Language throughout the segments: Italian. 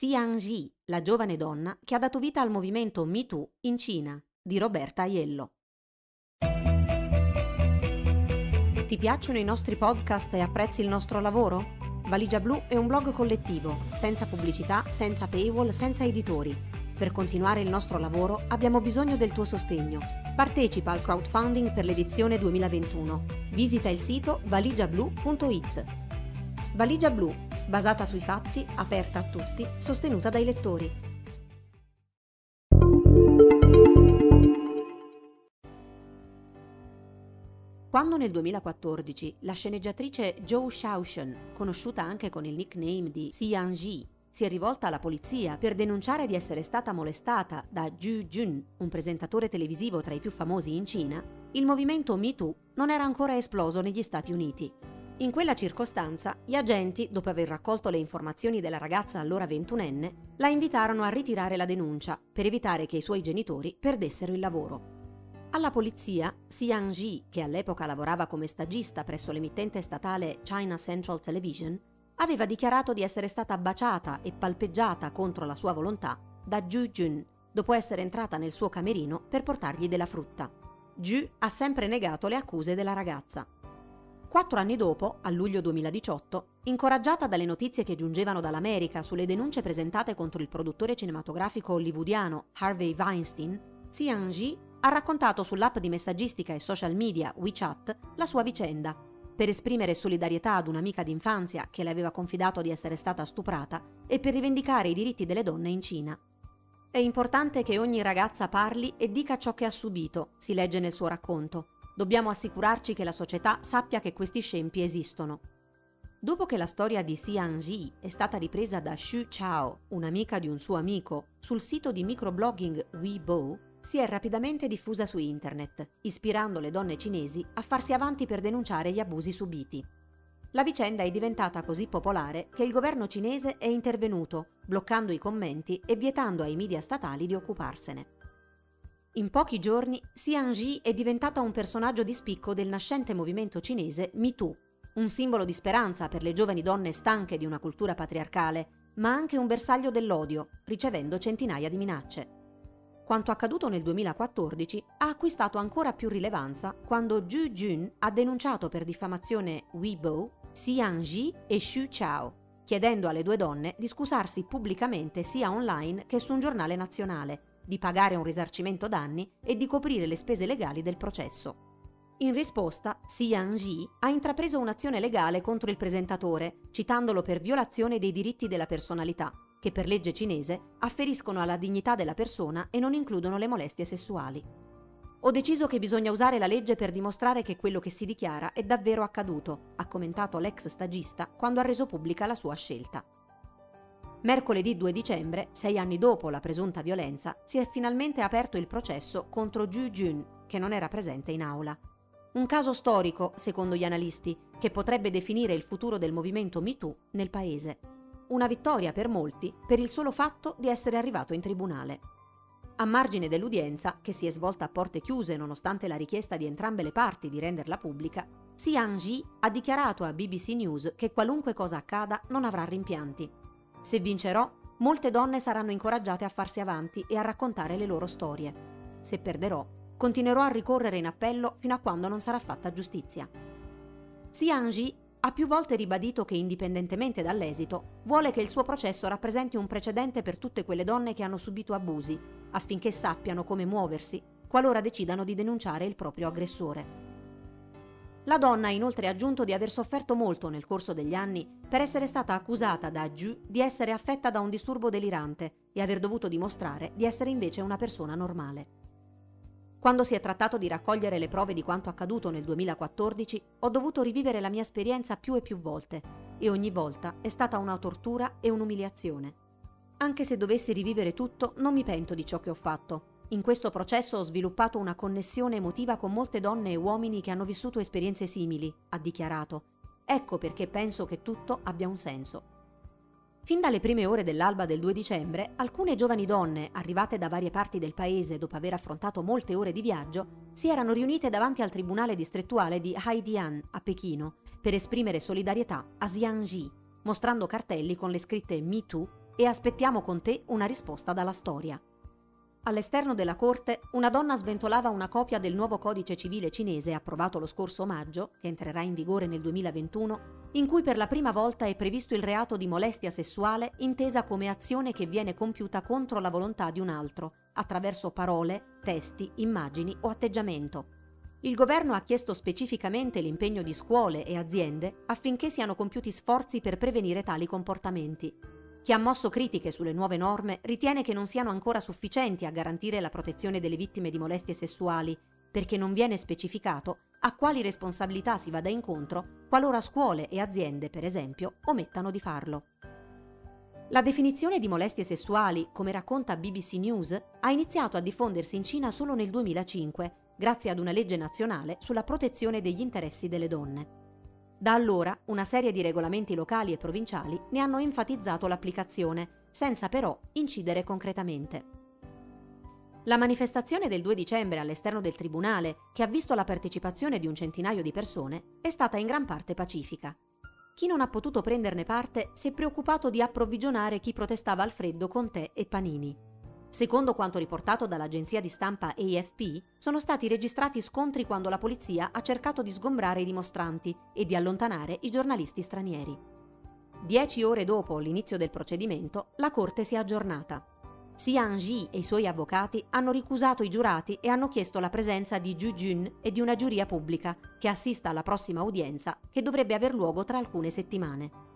Xiang Ji, la giovane donna che ha dato vita al movimento MeToo in Cina, di Roberta Aiello. Ti piacciono i nostri podcast e apprezzi il nostro lavoro? Valigia Blu è un blog collettivo, senza pubblicità, senza paywall, senza editori. Per continuare il nostro lavoro abbiamo bisogno del tuo sostegno. Partecipa al crowdfunding per l'edizione 2021. Visita il sito valigiablu.it. Valigia Blu, basata sui fatti, aperta a tutti, sostenuta dai lettori. Quando nel 2014 la sceneggiatrice Zhou Shaoxuan, conosciuta anche con il nickname di Xiang Ji, si è rivolta alla polizia per denunciare di essere stata molestata da Zhu Jun, un presentatore televisivo tra i più famosi in Cina, il movimento MeToo non era ancora esploso negli Stati Uniti. In quella circostanza, gli agenti, dopo aver raccolto le informazioni della ragazza allora ventunenne, la invitarono a ritirare la denuncia per evitare che i suoi genitori perdessero il lavoro. Alla polizia, Xiang Ji, che all'epoca lavorava come stagista presso l'emittente statale China Central Television, aveva dichiarato di essere stata baciata e palpeggiata contro la sua volontà da Zhu Jun, dopo essere entrata nel suo camerino per portargli della frutta. Zhu ha sempre negato le accuse della ragazza. Quattro anni dopo, a luglio 2018, incoraggiata dalle notizie che giungevano dall'America sulle denunce presentate contro il produttore cinematografico hollywoodiano Harvey Weinstein, Xiang Ji ha raccontato sull'app di messaggistica e social media WeChat la sua vicenda, per esprimere solidarietà ad un'amica d'infanzia che le aveva confidato di essere stata stuprata e per rivendicare i diritti delle donne in Cina. È importante che ogni ragazza parli e dica ciò che ha subito, si legge nel suo racconto. Dobbiamo assicurarci che la società sappia che questi scempi esistono. Dopo che la storia di Xiang Ji è stata ripresa da Xu Chao, un'amica di un suo amico, sul sito di microblogging Weibo, si è rapidamente diffusa su internet, ispirando le donne cinesi a farsi avanti per denunciare gli abusi subiti. La vicenda è diventata così popolare che il governo cinese è intervenuto, bloccando i commenti e vietando ai media statali di occuparsene. In pochi giorni Xiang Ji è diventata un personaggio di spicco del nascente movimento cinese MeToo, un simbolo di speranza per le giovani donne stanche di una cultura patriarcale, ma anche un bersaglio dell'odio, ricevendo centinaia di minacce. Quanto accaduto nel 2014 ha acquistato ancora più rilevanza quando Zhu Jun ha denunciato per diffamazione Weibo, Xiang Ji e Xu Chao, chiedendo alle due donne di scusarsi pubblicamente sia online che su un giornale nazionale, di pagare un risarcimento danni e di coprire le spese legali del processo. In risposta, Xiang Ji ha intrapreso un'azione legale contro il presentatore, citandolo per violazione dei diritti della personalità che per legge cinese afferiscono alla dignità della persona e non includono le molestie sessuali. Ho deciso che bisogna usare la legge per dimostrare che quello che si dichiara è davvero accaduto, ha commentato l'ex stagista quando ha reso pubblica la sua scelta. Mercoledì 2 dicembre, sei anni dopo la presunta violenza, si è finalmente aperto il processo contro Zhu Jun, che non era presente in aula. Un caso storico, secondo gli analisti, che potrebbe definire il futuro del movimento MeToo nel paese una vittoria per molti per il solo fatto di essere arrivato in tribunale. A margine dell'udienza, che si è svolta a porte chiuse nonostante la richiesta di entrambe le parti di renderla pubblica, Xiang Ji ha dichiarato a BBC News che qualunque cosa accada non avrà rimpianti. Se vincerò, molte donne saranno incoraggiate a farsi avanti e a raccontare le loro storie. Se perderò, continuerò a ricorrere in appello fino a quando non sarà fatta giustizia. Xiang Ji ha più volte ribadito che indipendentemente dall'esito, vuole che il suo processo rappresenti un precedente per tutte quelle donne che hanno subito abusi, affinché sappiano come muoversi qualora decidano di denunciare il proprio aggressore. La donna ha inoltre aggiunto di aver sofferto molto nel corso degli anni per essere stata accusata da Ju di essere affetta da un disturbo delirante e aver dovuto dimostrare di essere invece una persona normale. Quando si è trattato di raccogliere le prove di quanto accaduto nel 2014, ho dovuto rivivere la mia esperienza più e più volte e ogni volta è stata una tortura e un'umiliazione. Anche se dovessi rivivere tutto, non mi pento di ciò che ho fatto. In questo processo ho sviluppato una connessione emotiva con molte donne e uomini che hanno vissuto esperienze simili, ha dichiarato. Ecco perché penso che tutto abbia un senso. Fin dalle prime ore dell'alba del 2 dicembre, alcune giovani donne, arrivate da varie parti del paese dopo aver affrontato molte ore di viaggio, si erano riunite davanti al tribunale distrettuale di Haidian a Pechino per esprimere solidarietà a Xiang Ji, mostrando cartelli con le scritte Me Too e aspettiamo con te una risposta dalla storia. All'esterno della corte, una donna sventolava una copia del nuovo codice civile cinese approvato lo scorso maggio, che entrerà in vigore nel 2021, in cui per la prima volta è previsto il reato di molestia sessuale intesa come azione che viene compiuta contro la volontà di un altro, attraverso parole, testi, immagini o atteggiamento. Il governo ha chiesto specificamente l'impegno di scuole e aziende affinché siano compiuti sforzi per prevenire tali comportamenti. Chi ha mosso critiche sulle nuove norme ritiene che non siano ancora sufficienti a garantire la protezione delle vittime di molestie sessuali, perché non viene specificato a quali responsabilità si vada incontro qualora scuole e aziende, per esempio, omettano di farlo. La definizione di molestie sessuali, come racconta BBC News, ha iniziato a diffondersi in Cina solo nel 2005, grazie ad una legge nazionale sulla protezione degli interessi delle donne. Da allora una serie di regolamenti locali e provinciali ne hanno enfatizzato l'applicazione, senza però incidere concretamente. La manifestazione del 2 dicembre all'esterno del Tribunale, che ha visto la partecipazione di un centinaio di persone, è stata in gran parte pacifica. Chi non ha potuto prenderne parte si è preoccupato di approvvigionare chi protestava al freddo con tè e panini. Secondo quanto riportato dall'agenzia di stampa AFP, sono stati registrati scontri quando la polizia ha cercato di sgombrare i dimostranti e di allontanare i giornalisti stranieri. Dieci ore dopo l'inizio del procedimento, la corte si è aggiornata. Xian Ji e i suoi avvocati hanno ricusato i giurati e hanno chiesto la presenza di Ju Jun e di una giuria pubblica che assista alla prossima udienza che dovrebbe aver luogo tra alcune settimane.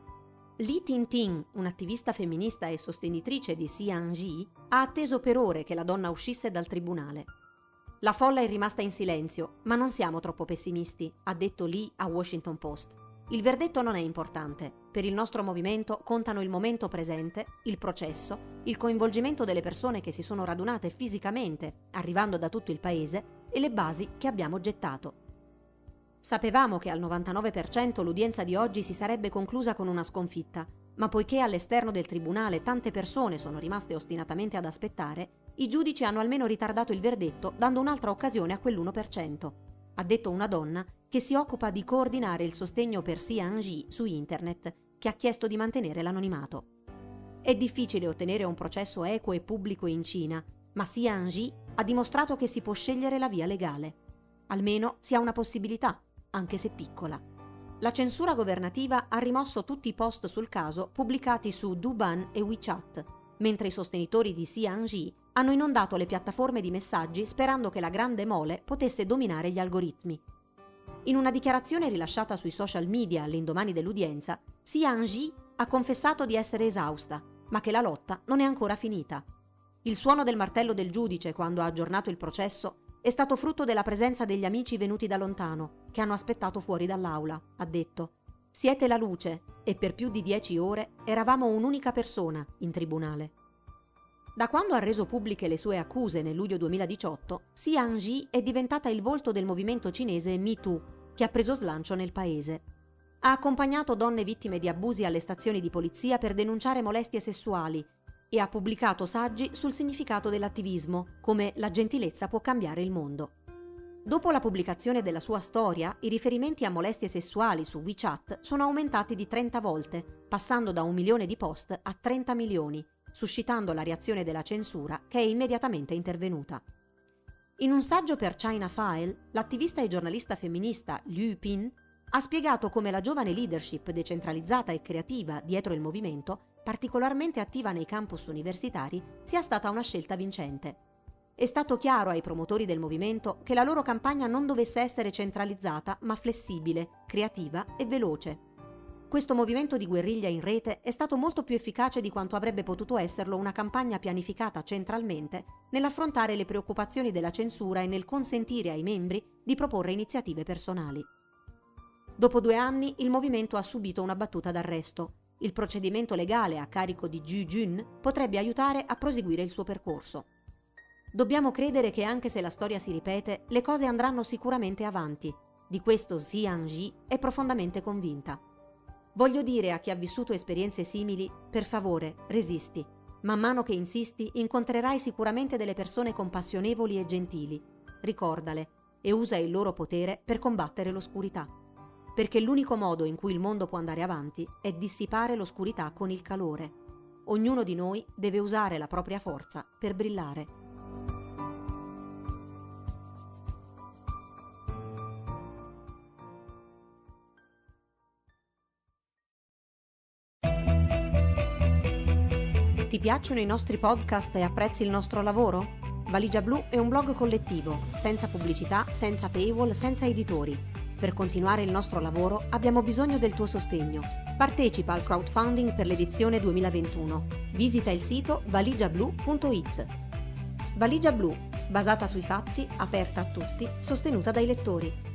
Li Tintin, un'attivista femminista e sostenitrice di Xian Ji, ha atteso per ore che la donna uscisse dal tribunale. La folla è rimasta in silenzio, ma non siamo troppo pessimisti, ha detto Lee a Washington Post. Il verdetto non è importante. Per il nostro movimento contano il momento presente, il processo, il coinvolgimento delle persone che si sono radunate fisicamente, arrivando da tutto il paese, e le basi che abbiamo gettato. Sapevamo che al 99% l'udienza di oggi si sarebbe conclusa con una sconfitta, ma poiché all'esterno del tribunale tante persone sono rimaste ostinatamente ad aspettare, i giudici hanno almeno ritardato il verdetto dando un'altra occasione a quell'1%, ha detto una donna che si occupa di coordinare il sostegno per Ji su internet, che ha chiesto di mantenere l'anonimato. È difficile ottenere un processo equo e pubblico in Cina, ma Ji ha dimostrato che si può scegliere la via legale. Almeno si ha una possibilità anche se piccola. La censura governativa ha rimosso tutti i post sul caso pubblicati su Duban e WeChat, mentre i sostenitori di Xian Ji hanno inondato le piattaforme di messaggi sperando che la grande mole potesse dominare gli algoritmi. In una dichiarazione rilasciata sui social media all'indomani dell'udienza, Xian Ji ha confessato di essere esausta, ma che la lotta non è ancora finita. Il suono del martello del giudice quando ha aggiornato il processo è stato frutto della presenza degli amici venuti da lontano, che hanno aspettato fuori dall'aula, ha detto. Siete la luce e per più di dieci ore eravamo un'unica persona in tribunale. Da quando ha reso pubbliche le sue accuse nel luglio 2018, Xiang Ji è diventata il volto del movimento cinese MeToo, che ha preso slancio nel paese. Ha accompagnato donne vittime di abusi alle stazioni di polizia per denunciare molestie sessuali e ha pubblicato saggi sul significato dell'attivismo, come la gentilezza può cambiare il mondo. Dopo la pubblicazione della sua storia, i riferimenti a molestie sessuali su WeChat sono aumentati di 30 volte, passando da un milione di post a 30 milioni, suscitando la reazione della censura che è immediatamente intervenuta. In un saggio per China File, l'attivista e giornalista femminista Liu Pin ha spiegato come la giovane leadership decentralizzata e creativa dietro il movimento particolarmente attiva nei campus universitari, sia stata una scelta vincente. È stato chiaro ai promotori del movimento che la loro campagna non dovesse essere centralizzata, ma flessibile, creativa e veloce. Questo movimento di guerriglia in rete è stato molto più efficace di quanto avrebbe potuto esserlo una campagna pianificata centralmente nell'affrontare le preoccupazioni della censura e nel consentire ai membri di proporre iniziative personali. Dopo due anni il movimento ha subito una battuta d'arresto il procedimento legale a carico di Ju Jun potrebbe aiutare a proseguire il suo percorso. Dobbiamo credere che anche se la storia si ripete, le cose andranno sicuramente avanti. Di questo Xian Ji è profondamente convinta. Voglio dire a chi ha vissuto esperienze simili, per favore, resisti. Man mano che insisti, incontrerai sicuramente delle persone compassionevoli e gentili. Ricordale e usa il loro potere per combattere l'oscurità perché l'unico modo in cui il mondo può andare avanti è dissipare l'oscurità con il calore. Ognuno di noi deve usare la propria forza per brillare. Ti piacciono i nostri podcast e apprezzi il nostro lavoro? Valigia Blu è un blog collettivo, senza pubblicità, senza paywall, senza editori. Per continuare il nostro lavoro abbiamo bisogno del tuo sostegno. Partecipa al crowdfunding per l'edizione 2021. Visita il sito valigiablu.it. Valigia Blu, basata sui fatti, aperta a tutti, sostenuta dai lettori.